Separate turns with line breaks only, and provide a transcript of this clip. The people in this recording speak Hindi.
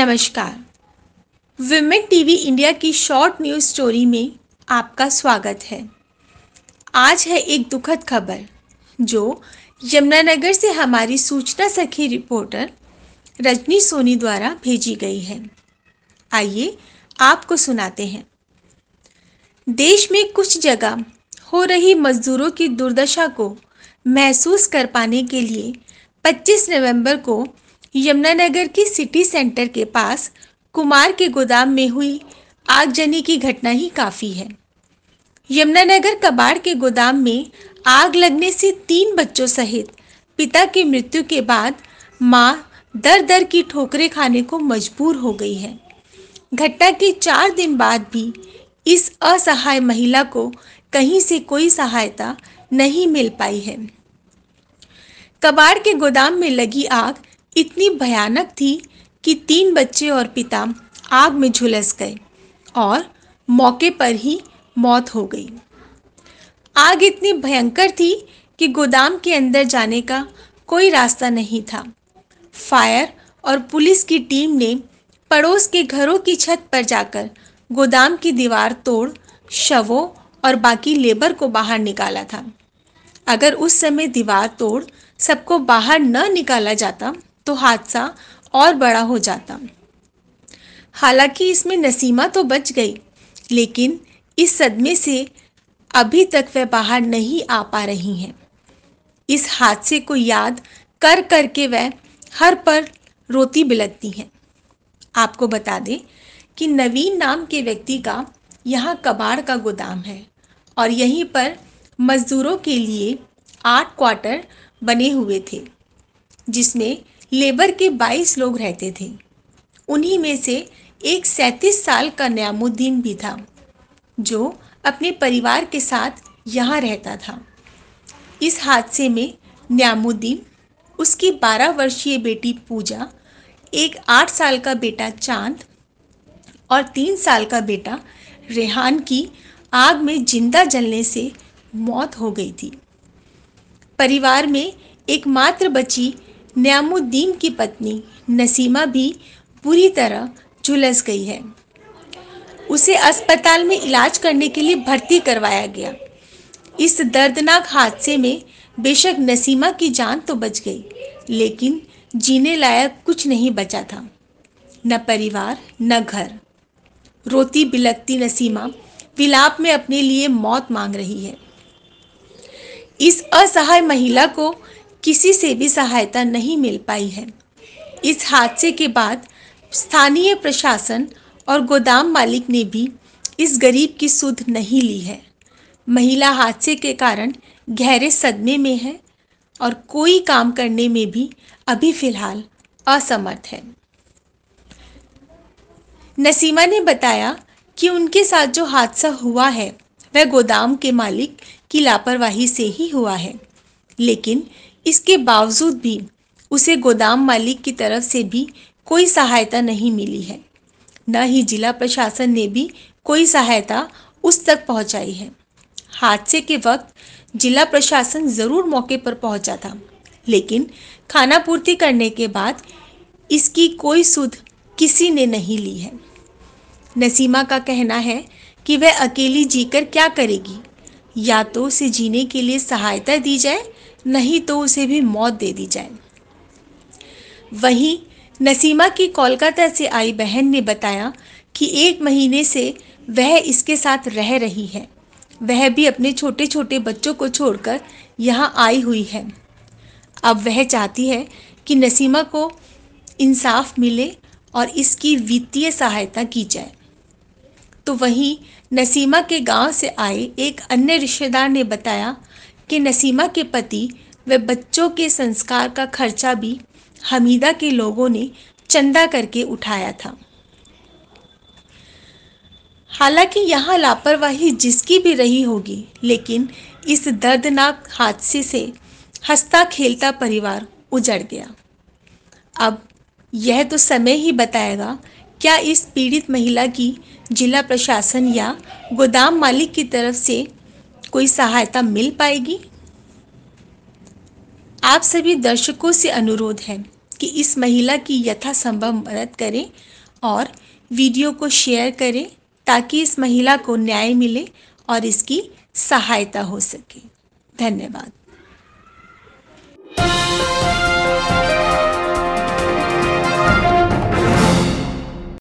नमस्कार। विमेन टीवी इंडिया की शॉर्ट न्यूज़ स्टोरी में आपका स्वागत है। आज है एक दुखद खबर, जो यमुनानगर से हमारी सूचना सखी रिपोर्टर रजनी सोनी द्वारा भेजी गई है। आइए आपको सुनाते हैं। देश में कुछ जगह हो रही मजदूरों की दुर्दशा को महसूस कर पाने के लिए 25 नवंबर को यमुनानगर की सिटी सेंटर के पास कुमार के गोदाम में हुई आगजनी की घटना ही काफ़ी है। यमुनानगर कबाड़ के गोदाम में आग लगने से तीन बच्चों सहित पिता की मृत्यु के बाद माँ दर दर की ठोकरें खाने को मजबूर हो गई है। घटना के चार दिन बाद भी इस असहाय महिला को कहीं से कोई सहायता नहीं मिल पाई है। कबाड़ के गोदाम में लगी आग इतनी भयानक थी कि तीन बच्चे और पिता आग में झुलस गए और मौके पर ही मौत हो गई। आग इतनी भयंकर थी कि गोदाम के अंदर जाने का कोई रास्ता नहीं था। फायर और पुलिस की टीम ने पड़ोस के घरों की छत पर जाकर गोदाम की दीवार तोड़, शवों और बाकी लेबर को बाहर निकाला था। अगर उस समय दीवार तोड़ सबको बाहर न निकाला जाता तो हादसा और बड़ा हो जाता। हालाँकि इसमें नसीमा तो बच गई, लेकिन इस सदमे से अभी तक वह बाहर नहीं आ पा रही हैं। इस हादसे को याद कर कर के वह हर पर रोती बिलकती हैं। आपको बता दें कि नवीन नाम के व्यक्ति का यहाँ कबाड़ का गोदाम है और यहीं पर मज़दूरों के लिए आठ क्वार्टर बने हुए थे, जिसमें लेबर के 22 लोग रहते थे। उन्हीं में से एक सैंतीस साल का न्यामुद्दीन भी था, जो अपने परिवार के साथ यहाँ रहता था। इस हादसे में न्यामुद्दीन, उसकी 12 वर्षीय बेटी पूजा, एक आठ साल का बेटा चाँद और तीन साल का बेटा रेहान की आग में ज़िंदा जलने से मौत हो गई थी। परिवार में एकमात्र बची न्यामुद्दीन की पत्नी नसीमा भी पूरी तरह झुलस गई है। उसे अस्पताल में इलाज करने के लिए भर्ती करवाया गया। इस दर्दनाक हादसे में बेशक नसीमा की जान तो बच गई, लेकिन जीने लायक कुछ नहीं बचा था। न परिवार, न घर। रोती बिलकती नसीमा विलाप में अपने लिए मौत मांग रही है। इस असहाय महिला को किसी से भी सहायता नहीं मिल पाई है। इस हादसे के बाद स्थानीय प्रशासन और गोदाम मालिक ने भी इस गरीब की सुध नहीं ली है। महिला हादसे के कारण गहरे सदमे में है और कोई काम करने में भी अभी फ़िलहाल असमर्थ है। नसीमा ने बताया कि उनके साथ जो हादसा हुआ है, वह गोदाम के मालिक की लापरवाही से ही हुआ है। लेकिन इसके बावजूद भी उसे गोदाम मालिक की तरफ़ से भी कोई सहायता नहीं मिली है। न ही जिला प्रशासन ने भी कोई सहायता उस तक पहुंचाई है। हादसे के वक्त जिला प्रशासन ज़रूर मौके पर पहुँचा था, लेकिन खाना पूर्ति करने के बाद इसकी कोई सुध किसी ने नहीं ली है। नसीमा का कहना है कि वह अकेली जीकर क्या करेगी? या तो उसे जीने के लिए सहायता दी जाए नहीं तो उसे भी मौत दे दी जाए। वहीं नसीमा की कोलकाता से आई बहन ने बताया कि एक महीने से वह इसके साथ रह रही है। वह भी अपने छोटे छोटे बच्चों को छोड़कर यहाँ आई हुई है। अब वह चाहती है कि नसीमा को इंसाफ मिले और इसकी वित्तीय सहायता की जाए। तो वहीं नसीमा के गाँव से आए एक अन्य रिश्तेदार ने बताया कि नसीमा के पति व बच्चों के संस्कार का खर्चा भी हमीदा के लोगों ने चंदा करके उठाया था। हालाँकि यहाँ लापरवाही जिसकी भी रही होगी, लेकिन इस दर्दनाक हादसे से हंसता खेलता परिवार उजड़ गया। अब यह तो समय ही बताएगा, क्या इस पीड़ित महिला की जिला प्रशासन या गोदाम मालिक की तरफ़ से कोई सहायता मिल पाएगी? आप सभी दर्शकों से अनुरोध है कि इस महिला की यथासंभव मदद करें और वीडियो को शेयर करें ताकि इस महिला को न्याय मिले और इसकी सहायता हो सके। धन्यवाद।